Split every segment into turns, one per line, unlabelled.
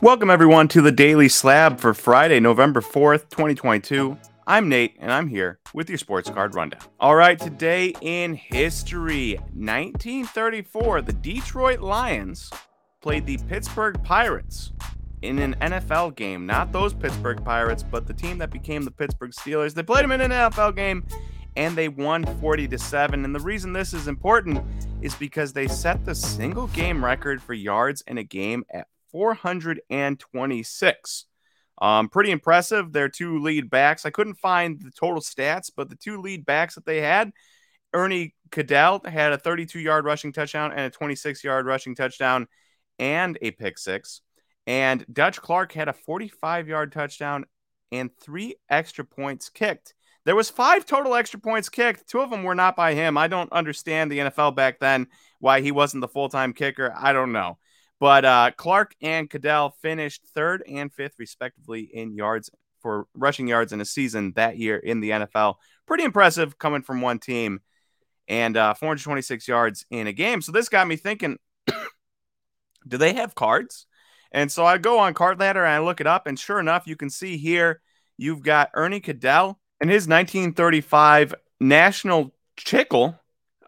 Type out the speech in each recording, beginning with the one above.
Welcome, everyone, to the Daily Slab for Friday, November 4th, 2022. I'm Nate, and I'm here with your sports card rundown. All right, today in history, 1934, the Detroit Lions played the Pittsburgh Pirates in an NFL game. Not those Pittsburgh Pirates, but the team that became the Pittsburgh Steelers. They played them in an NFL game and they won 40 to 7. And the reason this is important is because they set the single game record for yards in a game at 426. Um, pretty impressive. Their two lead backs. I couldn't find the total stats, but the two lead backs that they had, Ernie Caddel had a 32 yard rushing touchdown and a 26 yard rushing touchdown and a pick six. And Dutch Clark had a 45 yard touchdown and three extra points kicked. There was five total extra points kicked. Two of them were not by him. I don't understand the NFL back then why he wasn't the full time kicker. I don't know. But uh, Clark and Caddel finished third and fifth, respectively, in yards for rushing yards in a season that year in the NFL. Pretty impressive coming from one team and uh, 426 yards in a game. So this got me thinking do they have cards? And so I go on Card Ladder and I look it up, and sure enough, you can see here you've got Ernie Caddel and his 1935 National Chickle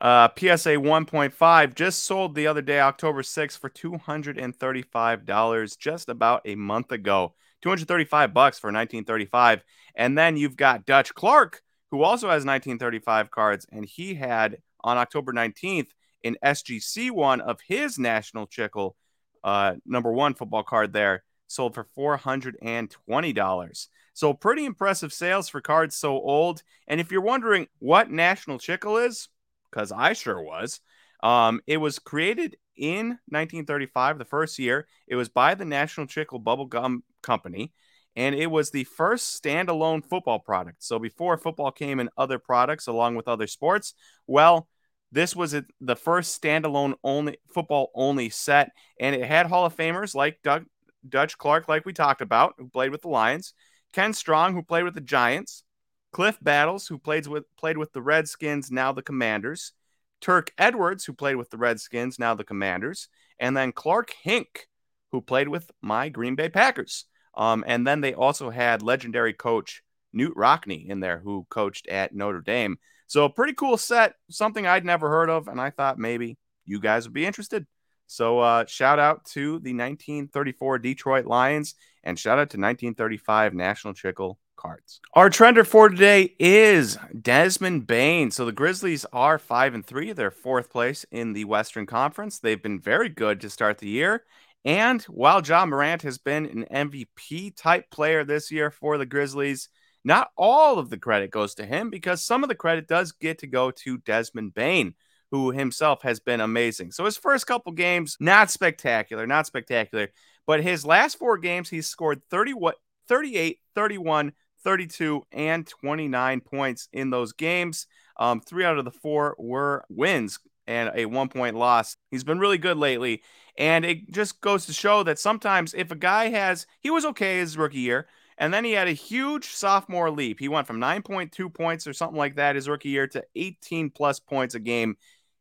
uh, PSA 1.5 just sold the other day, October 6th, for $235 just about a month ago. 235 bucks for 1935. And then you've got Dutch Clark, who also has 1935 cards, and he had on October 19th an SGC one of his National Chickle uh, number one football card there sold for $420. So pretty impressive sales for cards so old. And if you're wondering what National Chickle is, because I sure was. Um, it was created in 1935, the first year. It was by the National Chickle Bubble Gum Company, and it was the first standalone football product. So before football came in other products along with other sports, well, this was the first standalone only football only set, and it had Hall of Famers like Doug, Dutch Clark, like we talked about, who played with the Lions, Ken Strong, who played with the Giants, Cliff Battles, who played with played with the Redskins, now the Commanders, Turk Edwards, who played with the Redskins, now the Commanders, and then Clark Hink, who played with my Green Bay Packers. Um, and then they also had legendary coach Knute Rockne in there, who coached at Notre Dame. So a pretty cool set, something I'd never heard of, and I thought maybe you guys would be interested. So uh, shout out to the 1934 Detroit Lions, and shout out to 1935 National Chickle cards. Our trender for today is Desmond Bane. So the Grizzlies are five and three. They're fourth place in the Western Conference. They've been very good to start the year. And while Ja Morant has been an MVP type player this year for the Grizzlies, not all of the credit goes to him because some of the credit does get to go to Desmond Bane who himself has been amazing. So his first couple games, not spectacular, not spectacular. But his last four games, he's scored 30 what 38, 31, 32 and 29 points in those games. Um, three out of the four were wins and a one point loss. He's been really good lately. And it just goes to show that sometimes if a guy has, he was okay his rookie year, and then he had a huge sophomore leap. He went from 9.2 points or something like that his rookie year to 18 plus points a game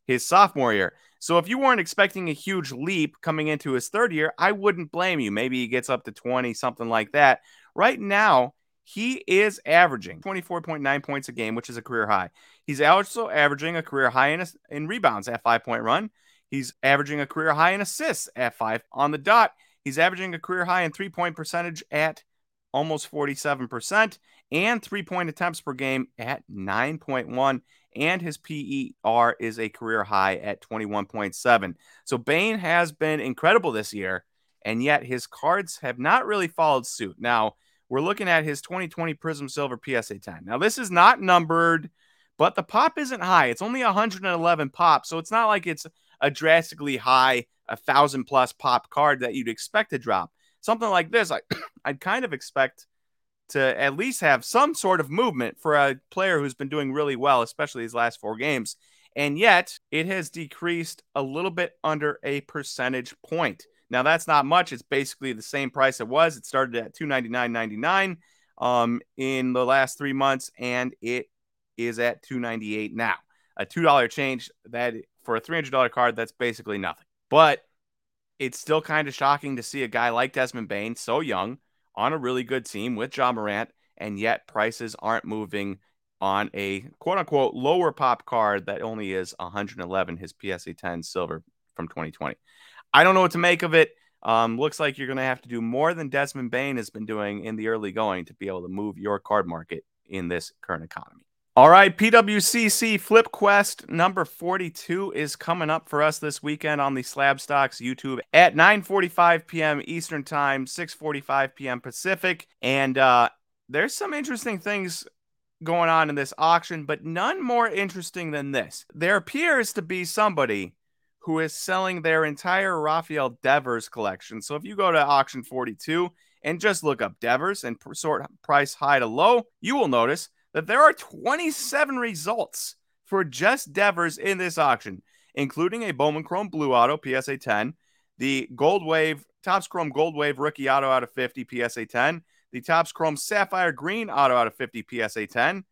his sophomore year. So if you weren't expecting a huge leap coming into his third year, I wouldn't blame you. Maybe he gets up to 20, something like that. Right now, he is averaging 24.9 points a game, which is a career high. He's also averaging a career high in, in rebounds at five point run. He's averaging a career high in assists at five on the dot. He's averaging a career high in three point percentage at almost 47% and three point attempts per game at 9.1. And his PER is a career high at 21.7. So Bane has been incredible this year, and yet his cards have not really followed suit. Now, we're looking at his 2020 Prism Silver PSA 10. Now, this is not numbered, but the pop isn't high. It's only 111 pop, so it's not like it's a drastically high, a thousand plus pop card that you'd expect to drop. Something like this, I, I'd kind of expect to at least have some sort of movement for a player who's been doing really well, especially these last four games. And yet, it has decreased a little bit under a percentage point. Now that's not much. It's basically the same price it was. It started at two ninety nine ninety nine um, in the last three months, and it is at two ninety eight now. A two dollar change that for a three hundred dollar card, that's basically nothing. But it's still kind of shocking to see a guy like Desmond Bane, so young, on a really good team with John Morant, and yet prices aren't moving on a quote unquote lower pop card that only is 111, his PSA 10 silver from 2020. I don't know what to make of it. Um, looks like you're going to have to do more than Desmond Bane has been doing in the early going to be able to move your card market in this current economy. All right, PWCC Flip Quest number 42 is coming up for us this weekend on the Slab Stocks YouTube at 9:45 p.m. Eastern Time, 6:45 p.m. Pacific, and uh, there's some interesting things going on in this auction, but none more interesting than this. There appears to be somebody who is selling their entire Rafael Devers collection. So if you go to auction 42 and just look up Devers and sort price high to low, you will notice that there are 27 results for just Devers in this auction, including a Bowman Chrome Blue Auto PSA 10, the Gold Wave Topps Chrome Gold Wave Rookie Auto out of 50 PSA 10, the Topps Chrome Sapphire Green Auto out of 50 PSA 10,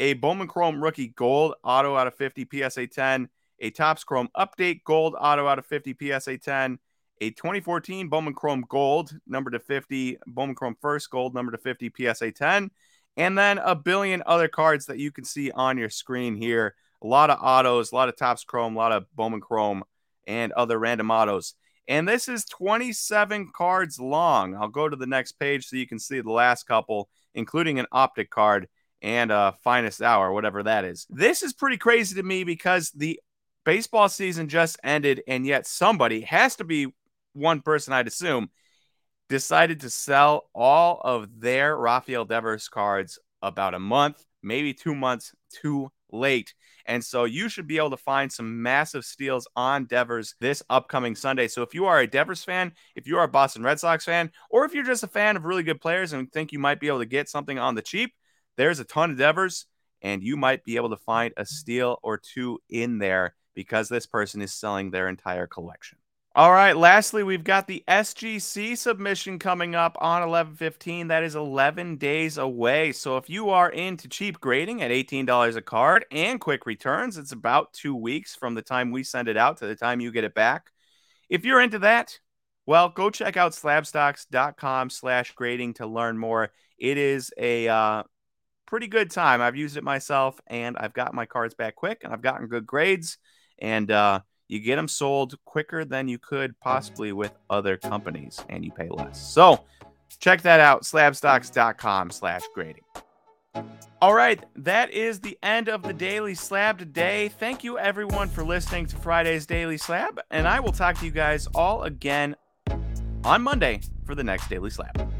a Bowman Chrome Rookie Gold Auto out of 50 PSA 10, a Topps Chrome Update Gold Auto out of 50 PSA 10, a 2014 Bowman Chrome Gold number to 50, Bowman Chrome First Gold number to 50 PSA 10, and then a billion other cards that you can see on your screen here. A lot of autos, a lot of Topps Chrome, a lot of Bowman Chrome, and other random autos. And this is 27 cards long. I'll go to the next page so you can see the last couple, including an optic card and a finest hour, whatever that is. This is pretty crazy to me because the baseball season just ended, and yet somebody has to be one person, I'd assume, decided to sell all of their Rafael Devers cards about a month, maybe two months too late. And so you should be able to find some massive steals on Devers this upcoming Sunday. So if you are a Devers fan, if you are a Boston Red Sox fan, or if you're just a fan of really good players and think you might be able to get something on the cheap, there's a ton of Devers, and you might be able to find a steal or two in there because this person is selling their entire collection. All right. Lastly, we've got the SGC submission coming up on 11:15. That is 11 days away. So if you are into cheap grading at $18 a card and quick returns, it's about two weeks from the time we send it out to the time you get it back. If you're into that, well, go check out slabstocks.com/grading to learn more. It is a uh, pretty good time. I've used it myself, and I've got my cards back quick, and I've gotten good grades, and uh, you get them sold quicker than you could possibly with other companies and you pay less. So check that out, slabstocks.com slash grading. All right, that is the end of the Daily Slab today. Thank you everyone for listening to Friday's Daily Slab, and I will talk to you guys all again on Monday for the next Daily Slab.